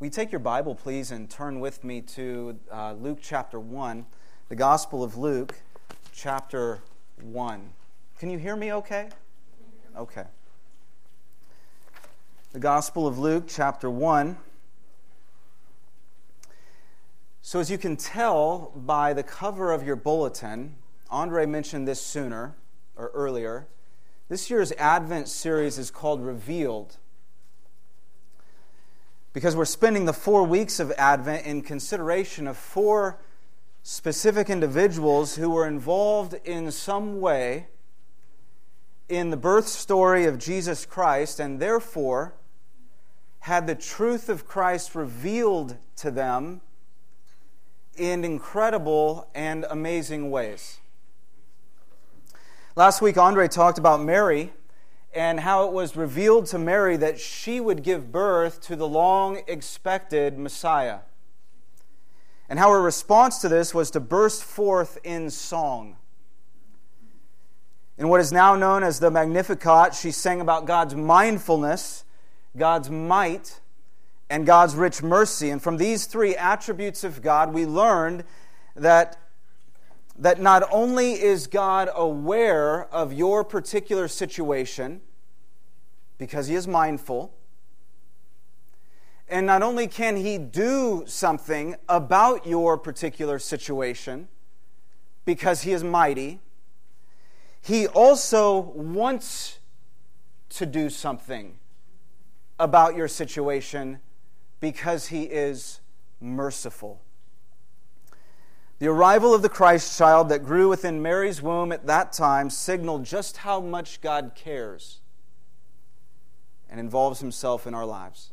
We take your Bible, please, and turn with me to uh, Luke chapter 1, the Gospel of Luke chapter 1. Can you hear me okay? Okay. The Gospel of Luke chapter 1. So, as you can tell by the cover of your bulletin, Andre mentioned this sooner or earlier. This year's Advent series is called Revealed because we're spending the four weeks of Advent in consideration of four specific individuals who were involved in some way in the birth story of Jesus Christ and therefore had the truth of Christ revealed to them in incredible and amazing ways. Last week, Andre talked about Mary and how it was revealed to Mary that she would give birth to the long expected Messiah. And how her response to this was to burst forth in song. In what is now known as the Magnificat, she sang about God's mindfulness, God's might, and God's rich mercy. And from these three attributes of God, we learned that that not only is God aware of your particular situation, because He is mindful, and not only can He do something about your particular situation, because He is mighty, He also wants to do something about your situation because He is merciful. The arrival of the Christ child that grew within Mary's womb at that time signaled just how much God cares and involves himself in our lives.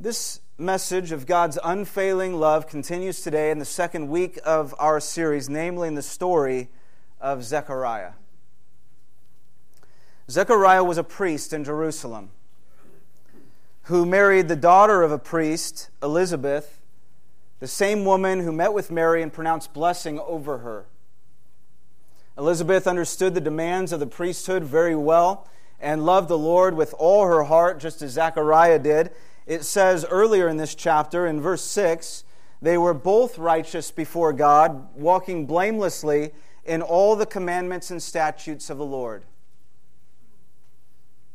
This message of God's unfailing love continues today in the second week of our series, namely in the story of Zechariah. Zechariah was a priest in Jerusalem who married the daughter of a priest, Elizabeth the same woman who met with Mary and pronounced blessing over her. Elizabeth understood the demands of the priesthood very well and loved the Lord with all her heart, just as Zechariah did. It says earlier in this chapter, in verse 6, they were both righteous before God, walking blamelessly in all the commandments and statutes of the Lord.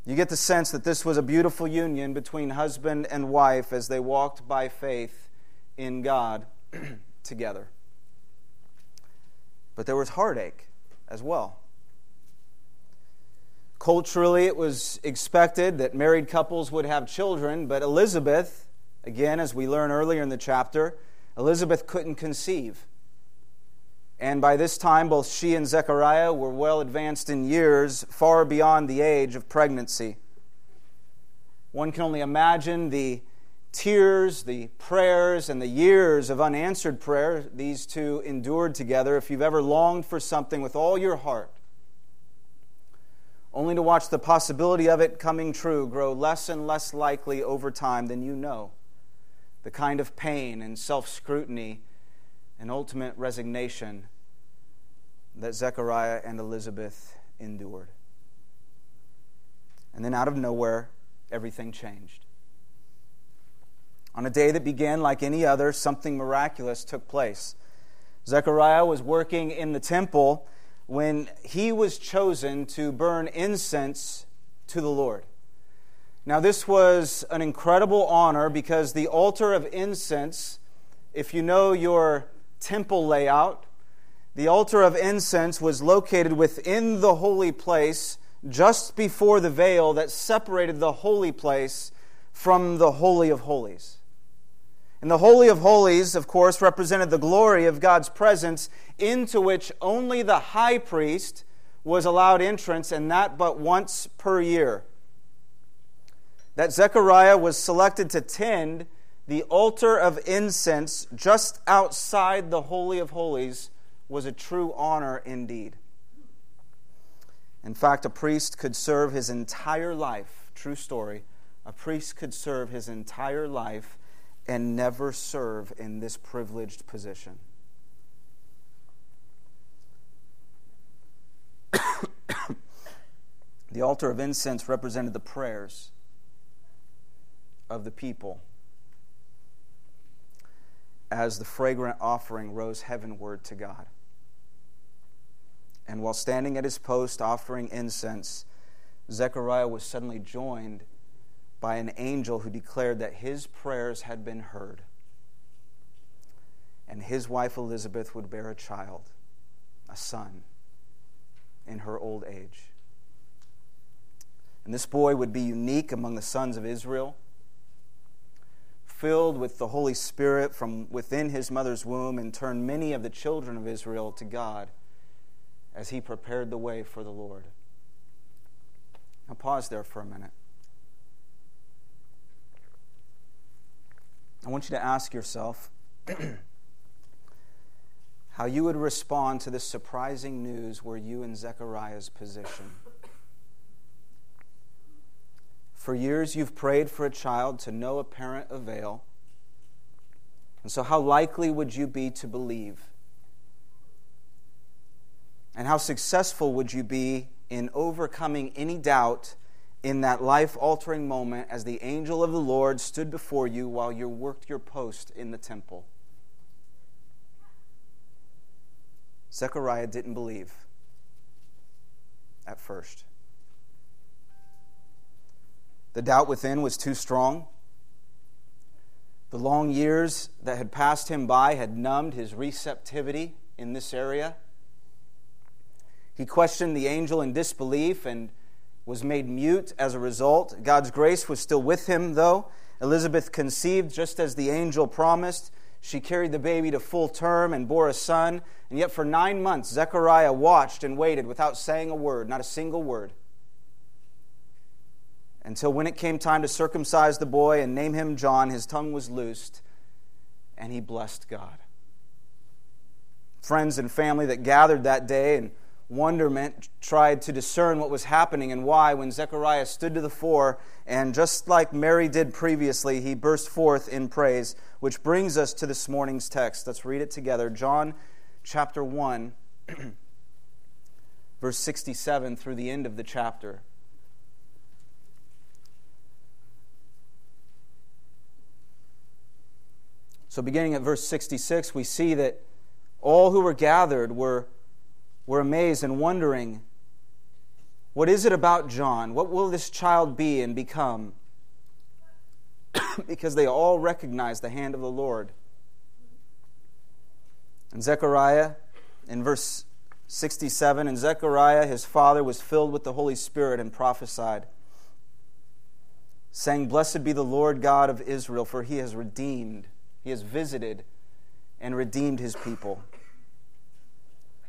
You get the sense that this was a beautiful union between husband and wife as they walked by faith in God together. But there was heartache as well. Culturally, it was expected that married couples would have children, but Elizabeth, again, as we learn earlier in the chapter, Elizabeth couldn't conceive. And by this time, both she and Zechariah were well advanced in years, far beyond the age of pregnancy. One can only imagine the tears, the prayers, and the years of unanswered prayer these two endured together, if you've ever longed for something with all your heart, only to watch the possibility of it coming true grow less and less likely over time, then you know the kind of pain and self scrutiny and ultimate resignation that Zechariah and Elizabeth endured. And then out of nowhere, everything changed. On a day that began like any other, something miraculous took place. Zechariah was working in the temple when he was chosen to burn incense to the Lord. Now, this was an incredible honor because the altar of incense, if you know your temple layout, the altar of incense was located within the holy place just before the veil that separated the holy place from the Holy of Holies. And the Holy of Holies, of course, represented the glory of God's presence into which only the high priest was allowed entrance, and that but once per year. That Zechariah was selected to tend the altar of incense just outside the Holy of Holies was a true honor indeed. In fact, a priest could serve his entire life, true story, a priest could serve his entire life and never serve in this privileged position. the altar of incense represented the prayers of the people as the fragrant offering rose heavenward to God. And while standing at his post offering incense, Zechariah was suddenly joined by an angel who declared that his prayers had been heard. And his wife Elizabeth would bear a child, a son, in her old age. And this boy would be unique among the sons of Israel, filled with the Holy Spirit from within his mother's womb, and turn many of the children of Israel to God as he prepared the way for the Lord. Now, pause there for a minute. I want you to ask yourself how you would respond to this surprising news were you in Zechariah's position. For years, you've prayed for a child to no apparent avail. And so, how likely would you be to believe? And how successful would you be in overcoming any doubt in that life altering moment as the angel of the Lord stood before you while you worked your post in the temple? Zechariah didn't believe at first. The doubt within was too strong. The long years that had passed him by had numbed his receptivity in this area. He questioned the angel in disbelief and was made mute as a result. God's grace was still with him, though. Elizabeth conceived just as the angel promised. She carried the baby to full term and bore a son. And yet, for nine months, Zechariah watched and waited without saying a word, not a single word until when it came time to circumcise the boy and name him John, his tongue was loosed and he blessed God. Friends and family that gathered that day in wonderment tried to discern what was happening and why when Zechariah stood to the fore, and just like Mary did previously, he burst forth in praise, which brings us to this morning's text. Let's read it together. John chapter 1, verse 67 through the end of the chapter. So, beginning at verse 66, we see that all who were gathered were, were amazed and wondering what is it about John? What will this child be and become? because they all recognize the hand of the Lord. And Zechariah, in verse 67, and Zechariah, his father, was filled with the Holy Spirit and prophesied, saying, Blessed be the Lord God of Israel, for he has redeemed he has visited and redeemed his people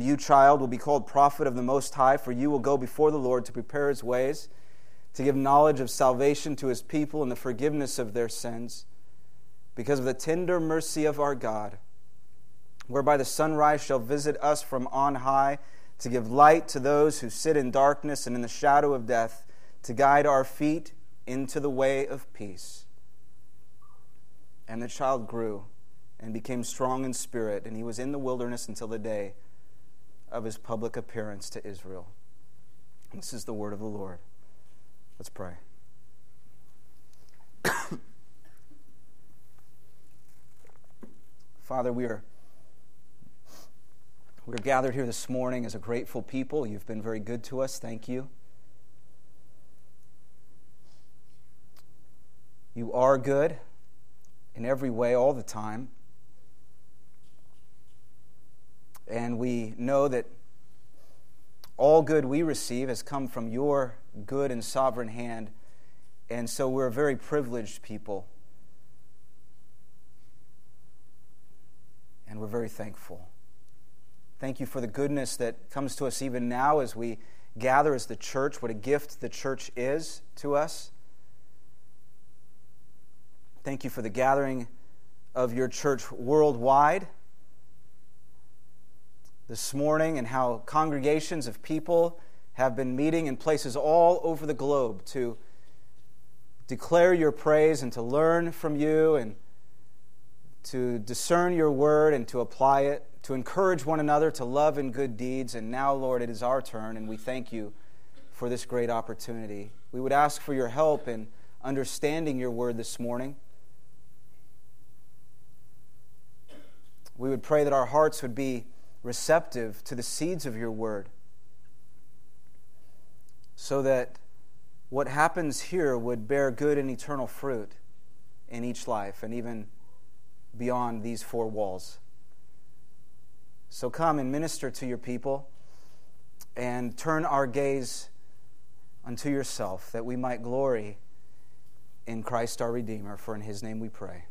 And you, child, will be called prophet of the Most High, for you will go before the Lord to prepare his ways, to give knowledge of salvation to his people and the forgiveness of their sins, because of the tender mercy of our God, whereby the sunrise shall visit us from on high, to give light to those who sit in darkness and in the shadow of death to guide our feet into the way of peace. And the child grew and became strong in spirit, and he was in the wilderness until the day of his public appearance to Israel. This is the word of the Lord. Let's pray. Father, we are we're gathered here this morning as a grateful people. You've been very good to us. Thank you. You are good in every way, all the time. And we know that all good we receive has come from your good and sovereign hand. And so we're a very privileged people. And we're very thankful. Thank you for the goodness that comes to us even now as we gather as the church, what a gift the church is to us. Thank you for the gathering of your church worldwide this morning and how congregations of people have been meeting in places all over the globe to declare your praise and to learn from you and to discern your word and to apply it, to encourage one another to love and good deeds. And now, Lord, it is our turn, and we thank you for this great opportunity. We would ask for your help in understanding your word this morning. We would pray that our hearts would be receptive to the seeds of your word so that what happens here would bear good and eternal fruit in each life and even beyond these four walls. So come and minister to your people and turn our gaze unto yourself that we might glory in Christ our Redeemer. For in his name we pray.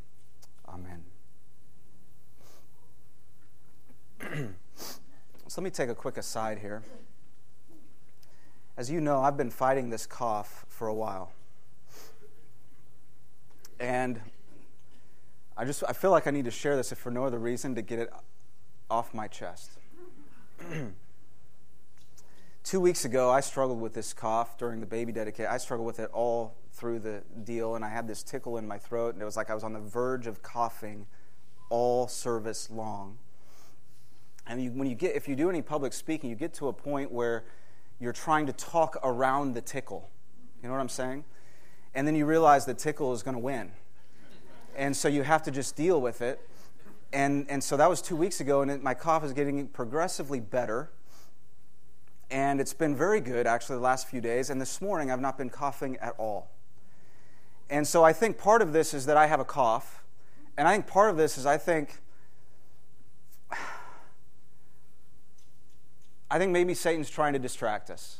Amen. so let me take a quick aside here. As you know, I've been fighting this cough for a while. And I just I feel like I need to share this if for no other reason to get it off my chest. Two weeks ago, I struggled with this cough during the baby dedication. I struggled with it all through the deal, and I had this tickle in my throat, and it was like I was on the verge of coughing all service long. And you, when you get, if you do any public speaking, you get to a point where you're trying to talk around the tickle. You know what I'm saying? And then you realize the tickle is going to win. And so you have to just deal with it. And, and so that was two weeks ago, and it, my cough is getting progressively better. And it's been very good, actually, the last few days. And this morning, I've not been coughing at all. And so I think part of this is that I have a cough. And I think part of this is I think I think maybe Satan's trying to distract us.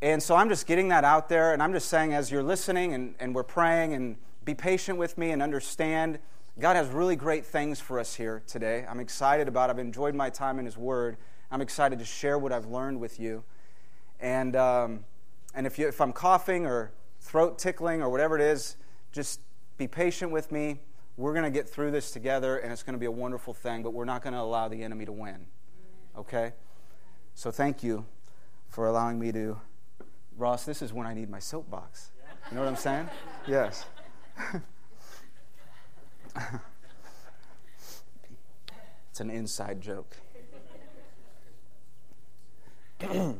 And so I'm just getting that out there, and I'm just saying, as you're listening and, and we're praying, and be patient with me and understand, God has really great things for us here today. I'm excited about it. I've enjoyed my time in His Word. I'm excited to share what I've learned with you. And, um, and if, you, if I'm coughing or throat tickling or whatever it is, just be patient with me. We're going to get through this together, and it's going to be a wonderful thing, but we're not going to allow the enemy to win. Okay? So thank you for allowing me to. Ross, this is when I need my soapbox. You know what I'm saying? Yes. it's an inside joke.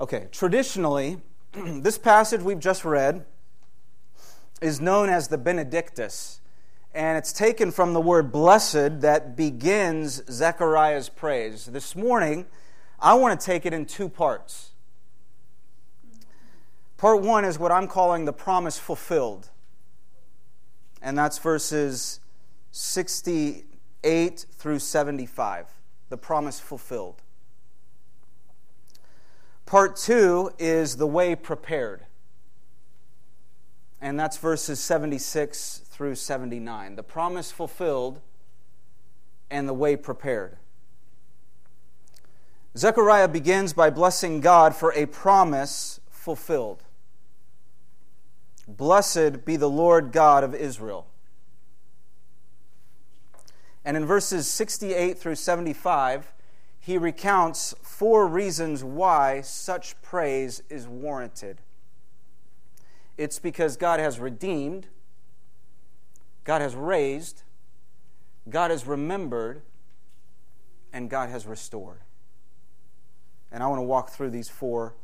okay, traditionally, this passage we've just read is known as the Benedictus and it's taken from the word blessed that begins Zechariah's praise. This morning, I want to take it in two parts. Part one is what I'm calling the promise fulfilled, and that's verses 68 through 75. The promise fulfilled. Part two is the way prepared, and that's verses 76 through 79. The promise fulfilled and the way prepared. Zechariah begins by blessing God for a promise fulfilled. Blessed be the Lord God of Israel. And in verses 68 through 75, he recounts four reasons why such praise is warranted. It's because God has redeemed, God has raised, God has remembered, and God has restored. And I want to walk through these four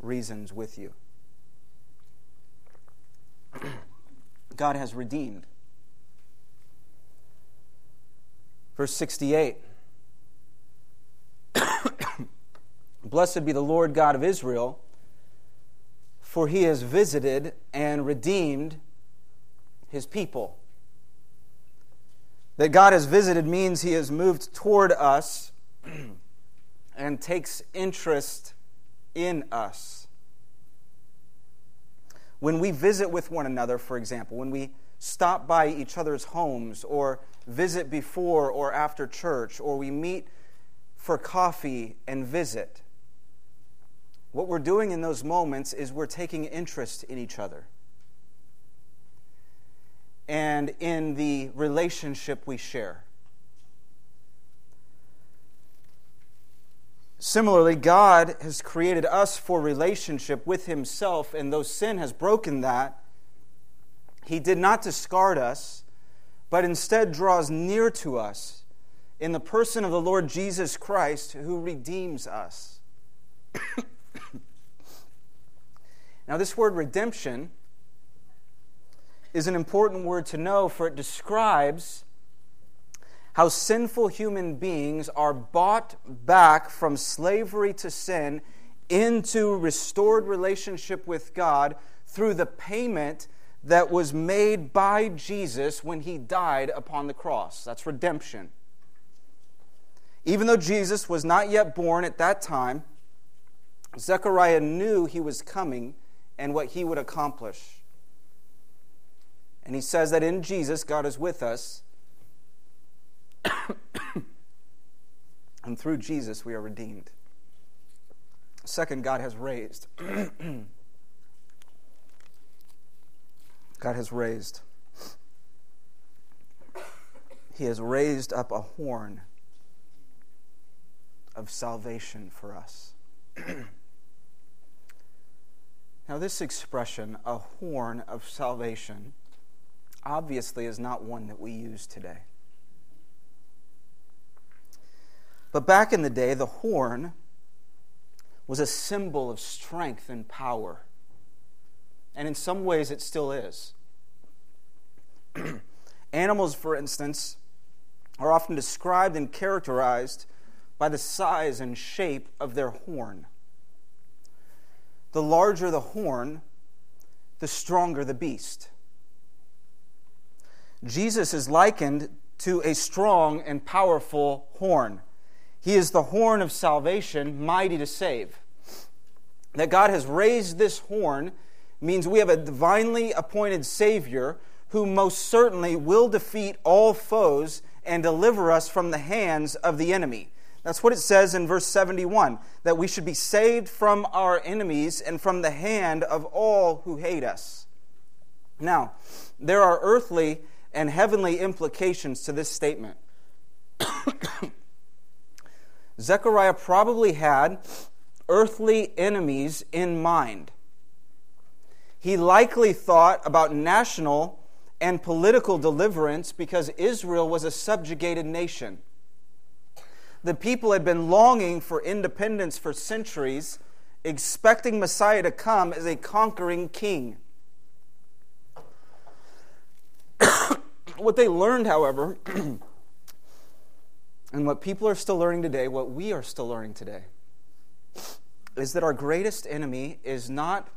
reasons with you. God has redeemed. Verse 68 Blessed be the Lord God of Israel, for he has visited and redeemed his people. That God has visited means He has moved toward us and takes interest in us. When we visit with one another, for example, when we stop by each other's homes or visit before or after church, or we meet for coffee and visit, what we're doing in those moments is we're taking interest in each other. And in the relationship we share. Similarly, God has created us for relationship with Himself, and though sin has broken that, He did not discard us, but instead draws near to us in the person of the Lord Jesus Christ, who redeems us. now, this word redemption is an important word to know, for it describes how sinful human beings are bought back from slavery to sin into restored relationship with God through the payment that was made by Jesus when he died upon the cross. That's redemption. Even though Jesus was not yet born at that time, Zechariah knew he was coming and what he would accomplish. And he says that in Jesus, God is with us and through Jesus, we are redeemed. Second, God has raised. God has raised. He has raised up a horn of salvation for us. now, this expression, a horn of salvation, obviously is not one that we use today. But back in the day, the horn was a symbol of strength and power. And in some ways, it still is. Animals, for instance, are often described and characterized by the size and shape of their horn. The larger the horn, the stronger the beast. Jesus is likened to a strong and powerful horn. He is the horn of salvation, mighty to save. That God has raised this horn means we have a divinely appointed Savior who most certainly will defeat all foes and deliver us from the hands of the enemy. That's what it says in verse 71 that we should be saved from our enemies and from the hand of all who hate us. Now, there are earthly and heavenly implications to this statement. Zechariah probably had earthly enemies in mind. He likely thought about national and political deliverance because Israel was a subjugated nation. The people had been longing for independence for centuries, expecting Messiah to come as a conquering king. what they learned, however, And what people are still learning today, what we are still learning today, is that our greatest enemy is not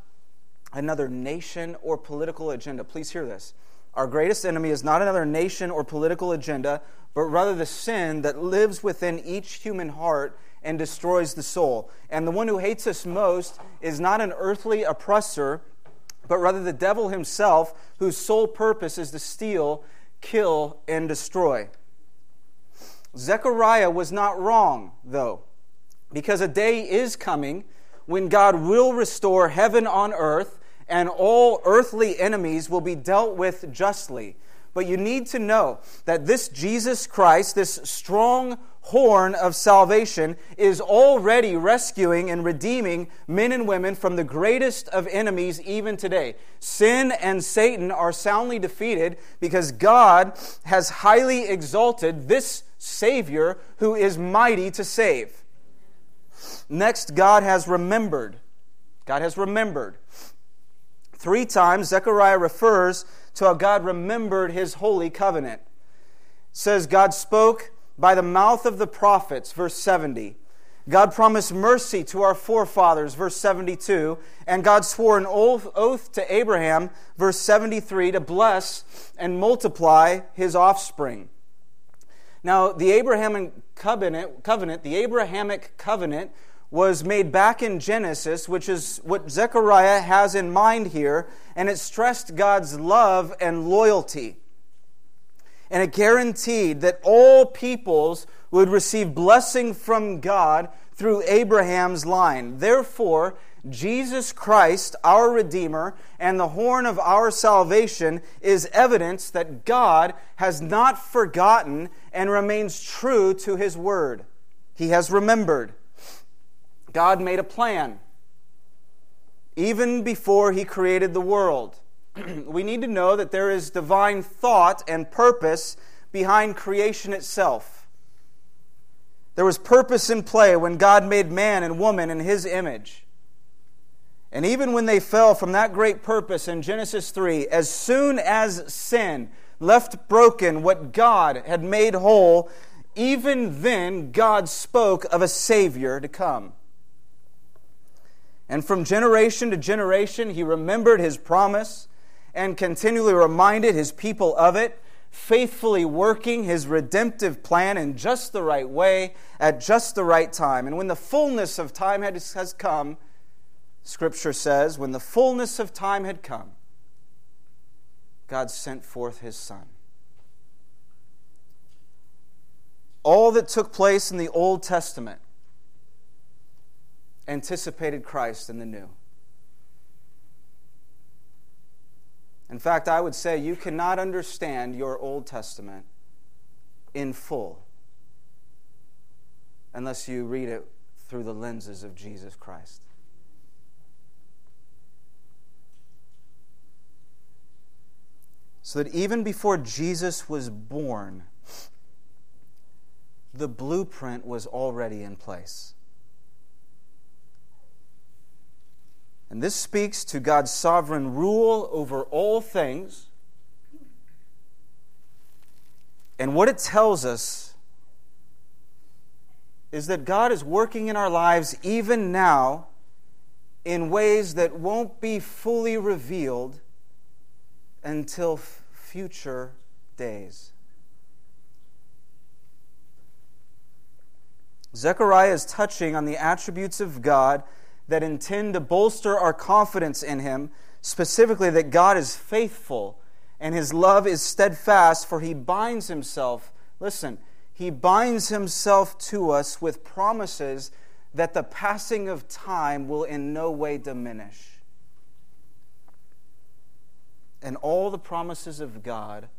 another nation or political agenda. Please hear this. Our greatest enemy is not another nation or political agenda, but rather the sin that lives within each human heart and destroys the soul. And the one who hates us most is not an earthly oppressor, but rather the devil himself, whose sole purpose is to steal, kill, and destroy. Zechariah was not wrong, though, because a day is coming when God will restore heaven on earth and all earthly enemies will be dealt with justly. But you need to know that this Jesus Christ, this strong horn of salvation, is already rescuing and redeeming men and women from the greatest of enemies even today. Sin and Satan are soundly defeated because God has highly exalted this Savior who is mighty to save. Next, God has remembered. God has remembered. Three times, Zechariah refers to how God remembered his holy covenant. It says, God spoke by the mouth of the prophets, verse 70. God promised mercy to our forefathers, verse 72. And God swore an oath to Abraham, verse 73, to bless and multiply his offspring. Now, the Abrahamic covenant, covenant, the Abrahamic covenant was made back in Genesis, which is what Zechariah has in mind here, and it stressed God's love and loyalty. And it guaranteed that all peoples would receive blessing from God through Abraham's line. Therefore, Jesus Christ, our Redeemer, and the horn of our salvation is evidence that God has not forgotten and remains true to his word. He has remembered. God made a plan even before he created the world. we need to know that there is divine thought and purpose behind creation itself. There was purpose in play when God made man and woman in his image. And even when they fell from that great purpose in Genesis 3, as soon as sin left broken what God had made whole, even then God spoke of a Savior to come. And from generation to generation, he remembered his promise and continually reminded his people of it, faithfully working his redemptive plan in just the right way at just the right time. And when the fullness of time has come, Scripture says, when the fullness of time had come, God sent forth his Son. All that took place in the Old Testament anticipated Christ in the New. In fact, I would say you cannot understand your Old Testament in full unless you read it through the lenses of Jesus Christ. So that even before Jesus was born, the blueprint was already in place. And this speaks to God's sovereign rule over all things. And what it tells us is that God is working in our lives even now in ways that won't be fully revealed until future days. Zechariah is touching on the attributes of God that intend to bolster our confidence in Him, specifically that God is faithful and His love is steadfast, for He binds Himself, listen, He binds Himself to us with promises that the passing of time will in no way diminish. And all the promises of God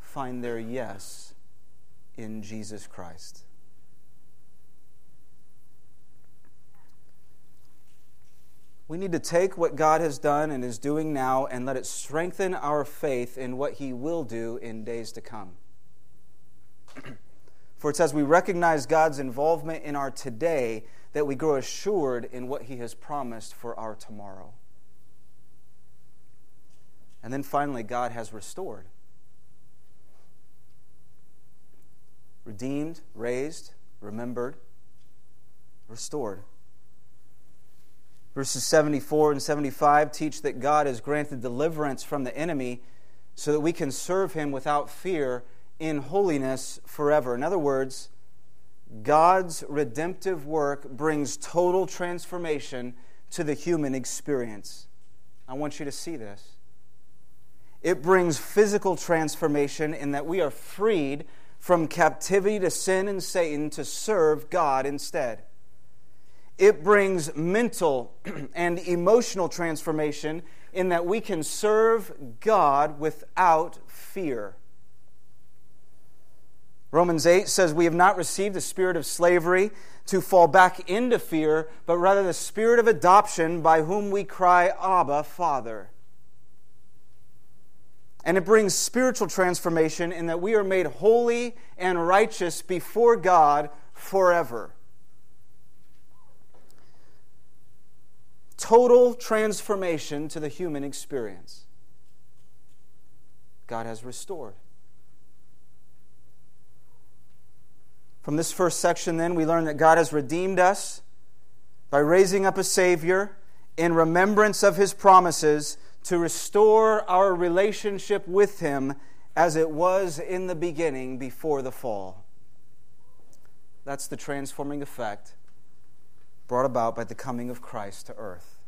find their yes in Jesus Christ. We need to take what God has done and is doing now and let it strengthen our faith in what He will do in days to come. For it's as we recognize God's involvement in our today that we grow assured in what He has promised for our tomorrow. And then finally, God has restored. Redeemed, raised, remembered, restored. Verses 74 and 75 teach that God has granted deliverance from the enemy so that we can serve him without fear in holiness forever. In other words, God's redemptive work brings total transformation to the human experience. I want you to see this. It brings physical transformation in that we are freed from captivity to sin and Satan to serve God instead it brings mental and emotional transformation in that we can serve God without fear. Romans 8 says, We have not received the spirit of slavery to fall back into fear, but rather the spirit of adoption by whom we cry, Abba, Father. And it brings spiritual transformation in that we are made holy and righteous before God forever. Total transformation to the human experience. God has restored. From this first section, then, we learn that God has redeemed us by raising up a Savior in remembrance of His promises to restore our relationship with Him as it was in the beginning before the fall. That's the transforming effect brought about by the coming of Christ to earth.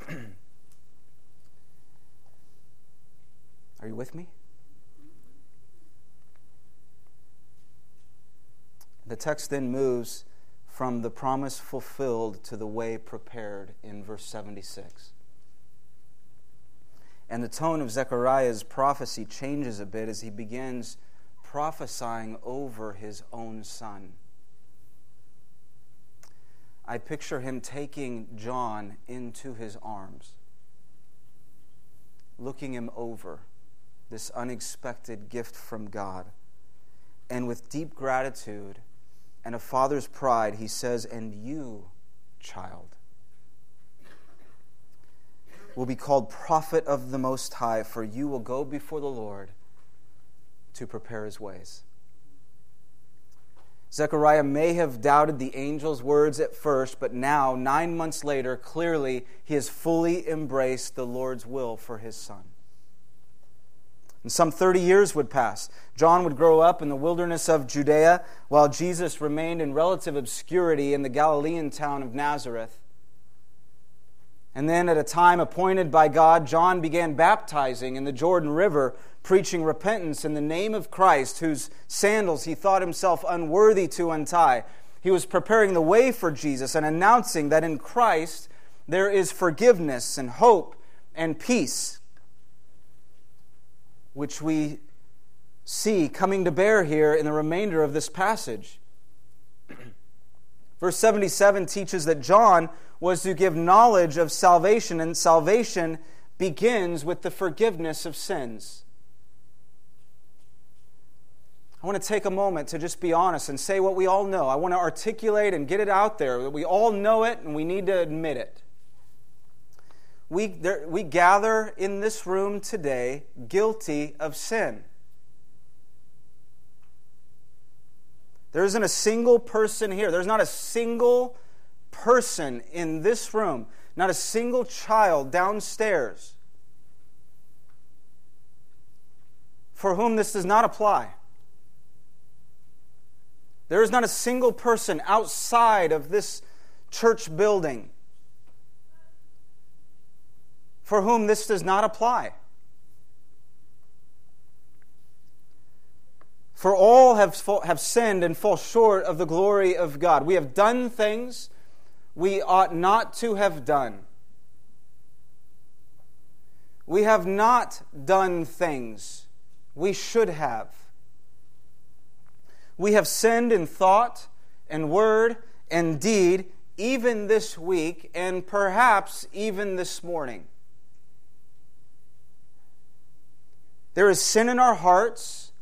Are you with me? The text then moves from the promise fulfilled to the way prepared in verse 76. And the tone of Zechariah's prophecy changes a bit as he begins prophesying over his own son. I picture him taking John into his arms, looking him over, this unexpected gift from God. And with deep gratitude and a father's pride, he says, And you, child, will be called prophet of the Most High, for you will go before the Lord to prepare his ways. Zechariah may have doubted the angel's words at first, but now, nine months later, clearly he has fully embraced the Lord's will for his son. And some 30 years would pass. John would grow up in the wilderness of Judea, while Jesus remained in relative obscurity in the Galilean town of Nazareth. And then, at a time appointed by God, John began baptizing in the Jordan River, preaching repentance in the name of Christ, whose sandals he thought himself unworthy to untie. He was preparing the way for Jesus and announcing that in Christ there is forgiveness and hope and peace, which we see coming to bear here in the remainder of this passage. Verse 77 teaches that John was to give knowledge of salvation, and salvation begins with the forgiveness of sins. I want to take a moment to just be honest and say what we all know. I want to articulate and get it out there that we all know it and we need to admit it. We, there, we gather in this room today guilty of sin. There isn't a single person here. There's not a single person in this room, not a single child downstairs for whom this does not apply. There is not a single person outside of this church building for whom this does not apply. For all have, have sinned and fall short of the glory of God. We have done things we ought not to have done. We have not done things we should have. We have sinned in thought and word and deed, even this week, and perhaps even this morning. There is sin in our hearts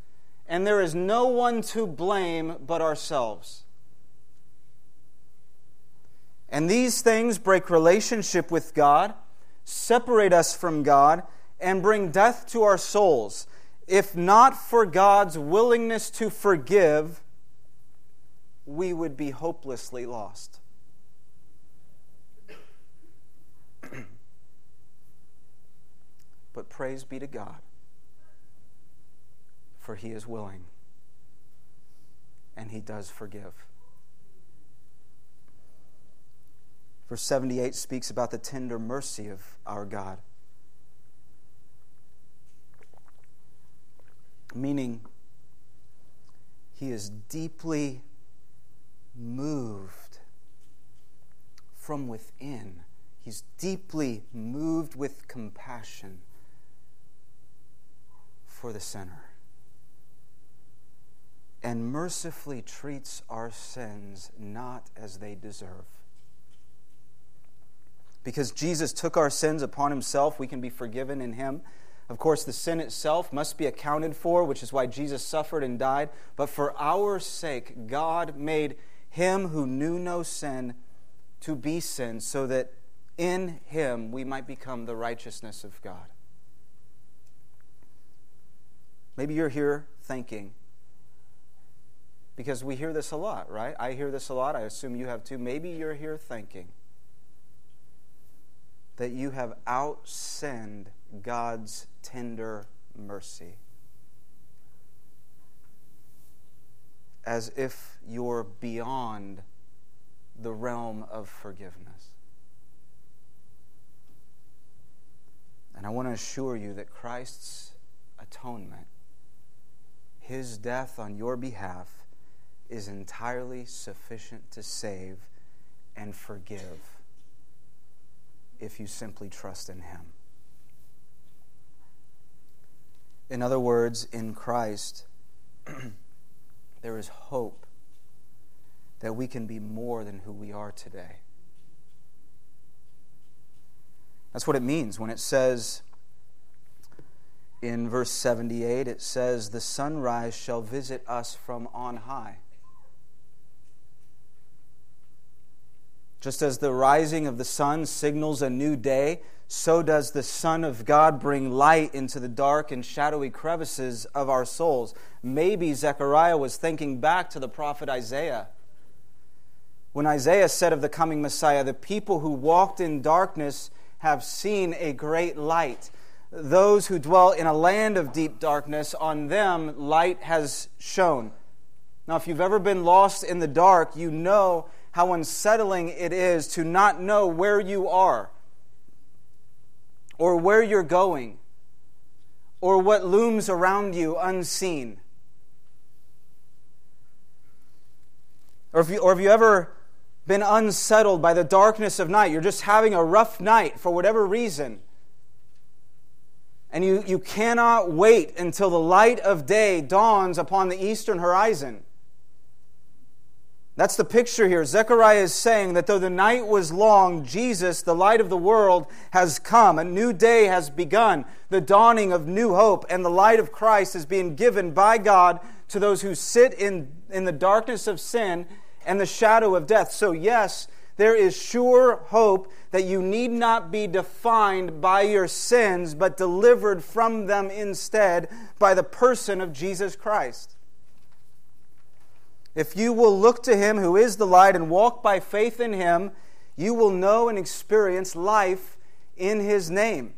and there is no one to blame but ourselves. And these things break relationship with God, separate us from God, and bring death to our souls. If not for God's willingness to forgive, we would be hopelessly lost. but praise be to God for he is willing and he does forgive. Verse 78 speaks about the tender mercy of our God, meaning he is deeply moved from within. He's deeply moved with compassion for the sinner and mercifully treats our sins not as they deserve. Because Jesus took our sins upon himself, we can be forgiven in him. Of course, the sin itself must be accounted for, which is why Jesus suffered and died. But for our sake, God made him who knew no sin to be sin, so that in him we might become the righteousness of God. Maybe you're here thinking, because we hear this a lot, right? I hear this a lot. I assume you have too. Maybe you're here thinking that you have out sinned God's tender mercy. As if you're beyond the realm of forgiveness. And I want to assure you that Christ's atonement. His death on your behalf is entirely sufficient to save and forgive if you simply trust in Him. In other words, in Christ, there is hope that we can be more than who we are today. That's what it means when it says in verse 78 it says, The sunrise shall visit us from on high. Just as the rising of the sun signals a new day, so does the Son of God bring light into the dark and shadowy crevices of our souls. Maybe Zechariah was thinking back to the prophet Isaiah. When Isaiah said of the coming Messiah, The people who walked in darkness have seen a great light. Those who dwell in a land of deep darkness, on them light has shone. Now, if you've ever been lost in the dark, you know how unsettling it is to not know where you are or where you're going or what looms around you unseen. Or if you, or have you ever been unsettled by the darkness of night? You're just having a rough night for whatever reason. And you, you cannot wait until the light of day dawns upon the eastern horizon. That's the picture here. Zechariah is saying that though the night was long, Jesus, the light of the world, has come. A new day has begun. The dawning of new hope and the light of Christ is being given by God to those who sit in, in the darkness of sin and the shadow of death. So, yes, there is sure hope that you need not be defined by your sins, but delivered from them instead by the person of Jesus Christ. If you will look to him who is the light and walk by faith in him, you will know and experience life in his name.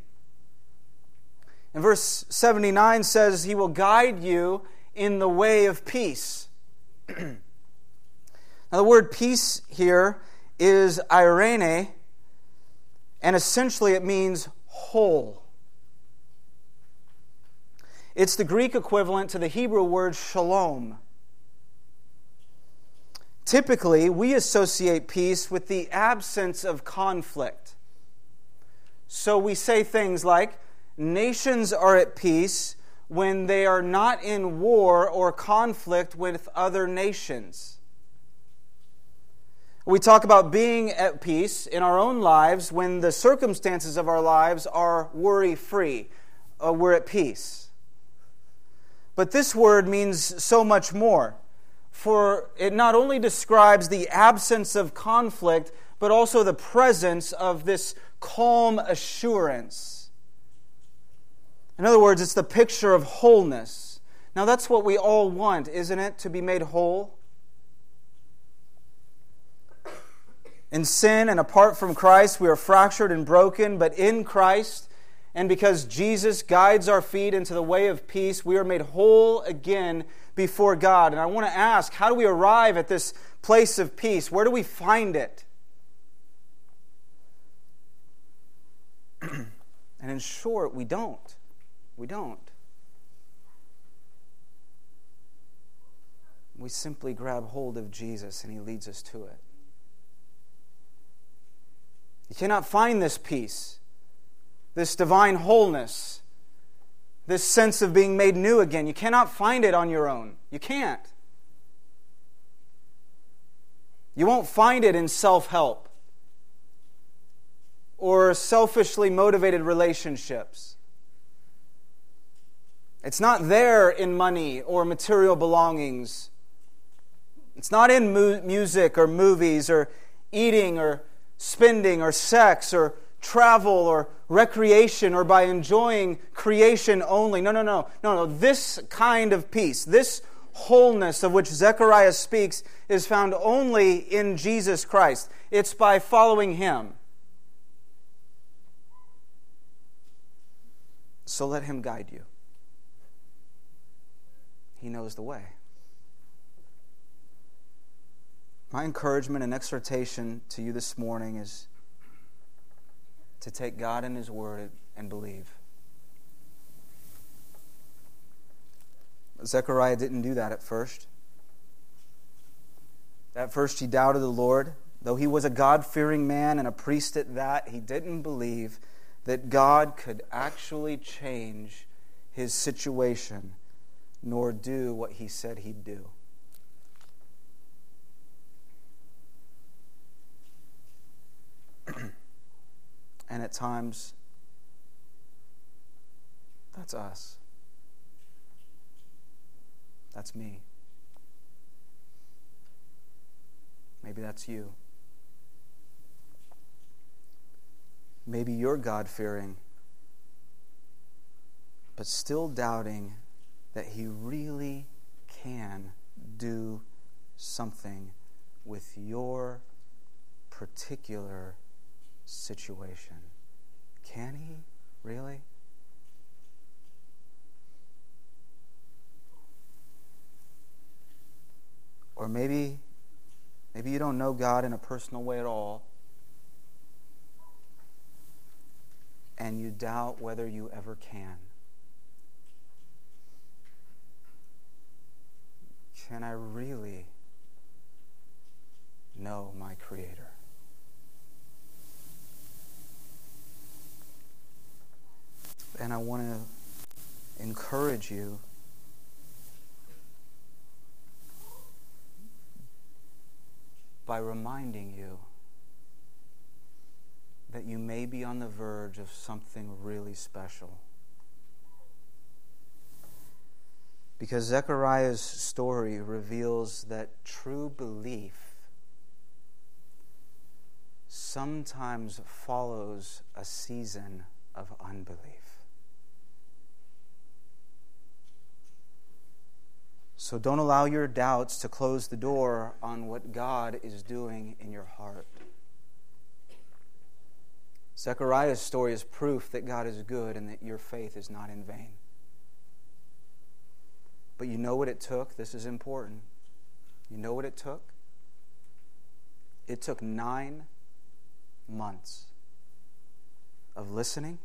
And verse 79 says, He will guide you in the way of peace. now, the word peace here is eirene, and essentially it means whole. It's the Greek equivalent to the Hebrew word shalom. Typically, we associate peace with the absence of conflict. So we say things like, nations are at peace when they are not in war or conflict with other nations. We talk about being at peace in our own lives when the circumstances of our lives are worry free. Uh, we're at peace. But this word means so much more for it not only describes the absence of conflict, but also the presence of this calm assurance. In other words, it's the picture of wholeness. Now, that's what we all want, isn't it? To be made whole. In sin and apart from Christ, we are fractured and broken, but in Christ, and because Jesus guides our feet into the way of peace, we are made whole again before God. And I want to ask how do we arrive at this place of peace? Where do we find it? and in short, we don't. We don't. We simply grab hold of Jesus and he leads us to it. You cannot find this peace, this divine wholeness this sense of being made new again. You cannot find it on your own. You can't. You won't find it in self help or selfishly motivated relationships. It's not there in money or material belongings. It's not in mu- music or movies or eating or spending or sex or travel or recreation or by enjoying creation only. No, no, no. No, no. This kind of peace, this wholeness of which Zechariah speaks, is found only in Jesus Christ. It's by following Him. So let Him guide you. He knows the way. My encouragement and exhortation to you this morning is to take God and His Word and believe. Zechariah didn't do that at first. At first, he doubted the Lord. Though he was a God fearing man and a priest at that, he didn't believe that God could actually change his situation nor do what he said he'd do. and at times, that's us. That's me. Maybe that's you. Maybe you're God fearing, but still doubting that He really can do something with your particular situation. Can He really? Or maybe maybe you don't know God in a personal way at all. And you doubt whether you ever can. Can I really know my Creator? And I want to encourage you by reminding you that you may be on the verge of something really special. Because Zechariah's story reveals that true belief sometimes follows a season of unbelief. So don't allow your doubts to close the door on what God is doing in your heart. Zechariah's story is proof that God is good and that your faith is not in vain. But you know what it took? This is important. You know what it took? It took nine months of listening,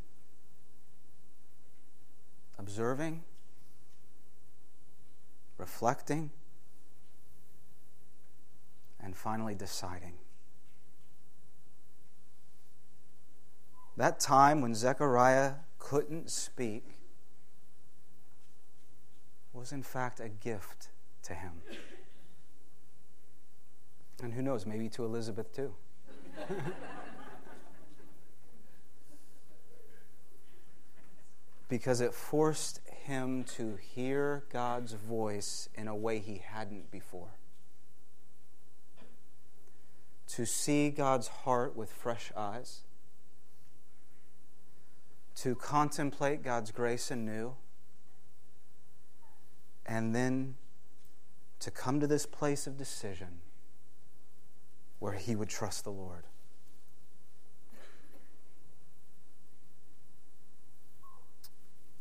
observing, reflecting, and finally deciding. That time when Zechariah couldn't speak was in fact a gift to him. And who knows, maybe to Elizabeth too. because it forced him to hear God's voice in a way he hadn't before. To see God's heart with fresh eyes. To contemplate God's grace anew. And then to come to this place of decision where he would trust the Lord.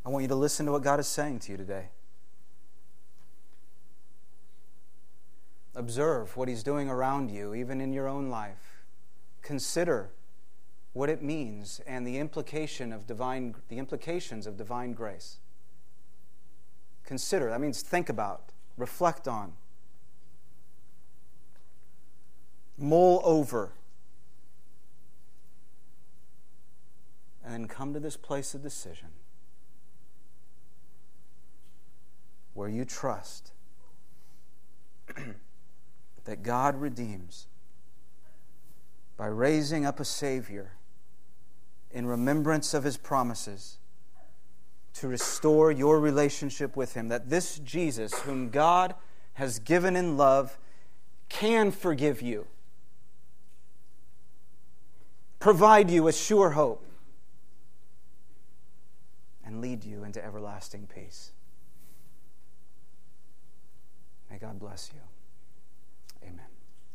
I want you to listen to what God is saying to you today. Observe what He's doing around you, even in your own life. Consider what it means and the implication of divine, the implications of divine grace. Consider, that means think about, reflect on, mull over, and then come to this place of decision. Where you trust that God redeems by raising up a Savior in remembrance of His promises to restore your relationship with Him. That this Jesus, whom God has given in love, can forgive you, provide you a sure hope, and lead you into everlasting peace. May God bless you.